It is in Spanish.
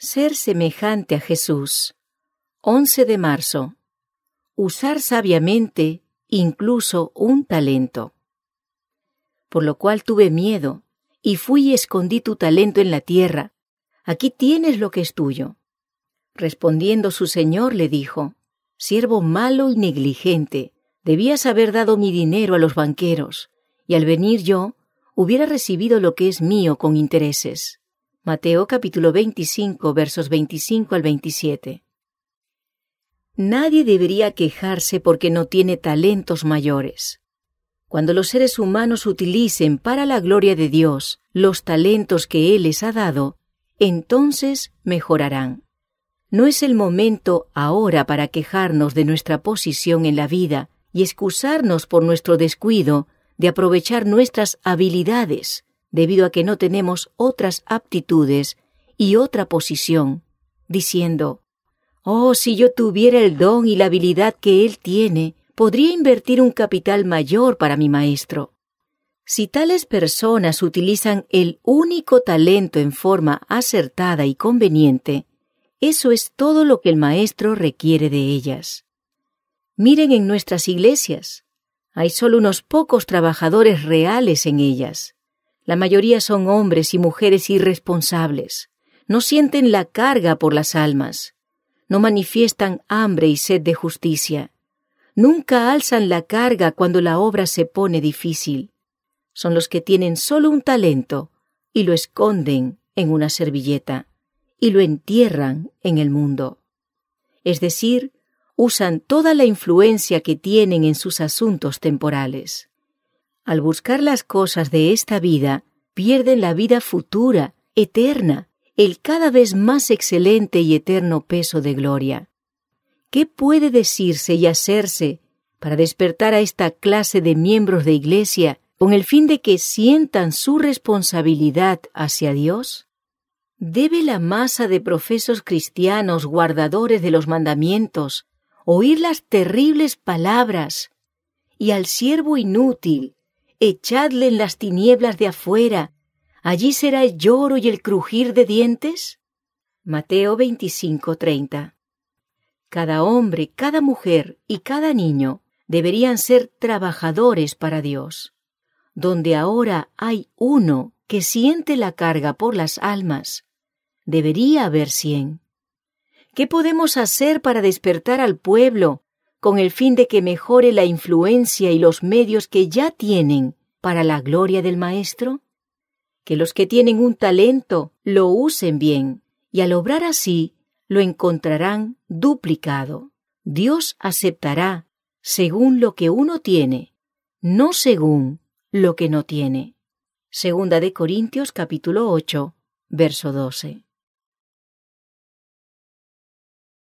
Ser semejante a Jesús. 11 de marzo. Usar sabiamente incluso un talento. Por lo cual tuve miedo, y fui y escondí tu talento en la tierra. Aquí tienes lo que es tuyo. Respondiendo su señor le dijo, Siervo malo y negligente, debías haber dado mi dinero a los banqueros, y al venir yo, hubiera recibido lo que es mío con intereses. Mateo capítulo 25 versos 25 al 27. Nadie debería quejarse porque no tiene talentos mayores. Cuando los seres humanos utilicen para la gloria de Dios los talentos que Él les ha dado, entonces mejorarán. No es el momento ahora para quejarnos de nuestra posición en la vida y excusarnos por nuestro descuido de aprovechar nuestras habilidades, debido a que no tenemos otras aptitudes y otra posición, diciendo, Oh, si yo tuviera el don y la habilidad que él tiene, podría invertir un capital mayor para mi maestro. Si tales personas utilizan el único talento en forma acertada y conveniente, eso es todo lo que el maestro requiere de ellas. Miren en nuestras iglesias. Hay solo unos pocos trabajadores reales en ellas. La mayoría son hombres y mujeres irresponsables. No sienten la carga por las almas. No manifiestan hambre y sed de justicia. Nunca alzan la carga cuando la obra se pone difícil. Son los que tienen solo un talento y lo esconden en una servilleta y lo entierran en el mundo. Es decir, usan toda la influencia que tienen en sus asuntos temporales al buscar las cosas de esta vida, pierden la vida futura, eterna, el cada vez más excelente y eterno peso de gloria. ¿Qué puede decirse y hacerse para despertar a esta clase de miembros de Iglesia con el fin de que sientan su responsabilidad hacia Dios? ¿Debe la masa de profesos cristianos guardadores de los mandamientos oír las terribles palabras y al siervo inútil echadle en las tinieblas de afuera, allí será el lloro y el crujir de dientes? Mateo 25:30. Cada hombre, cada mujer y cada niño deberían ser trabajadores para Dios. Donde ahora hay uno que siente la carga por las almas, debería haber cien. ¿Qué podemos hacer para despertar al pueblo con el fin de que mejore la influencia y los medios que ya tienen para la gloria del Maestro? Que los que tienen un talento lo usen bien, y al obrar así lo encontrarán duplicado. Dios aceptará según lo que uno tiene, no según lo que no tiene. Segunda de Corintios capítulo 8, verso 12.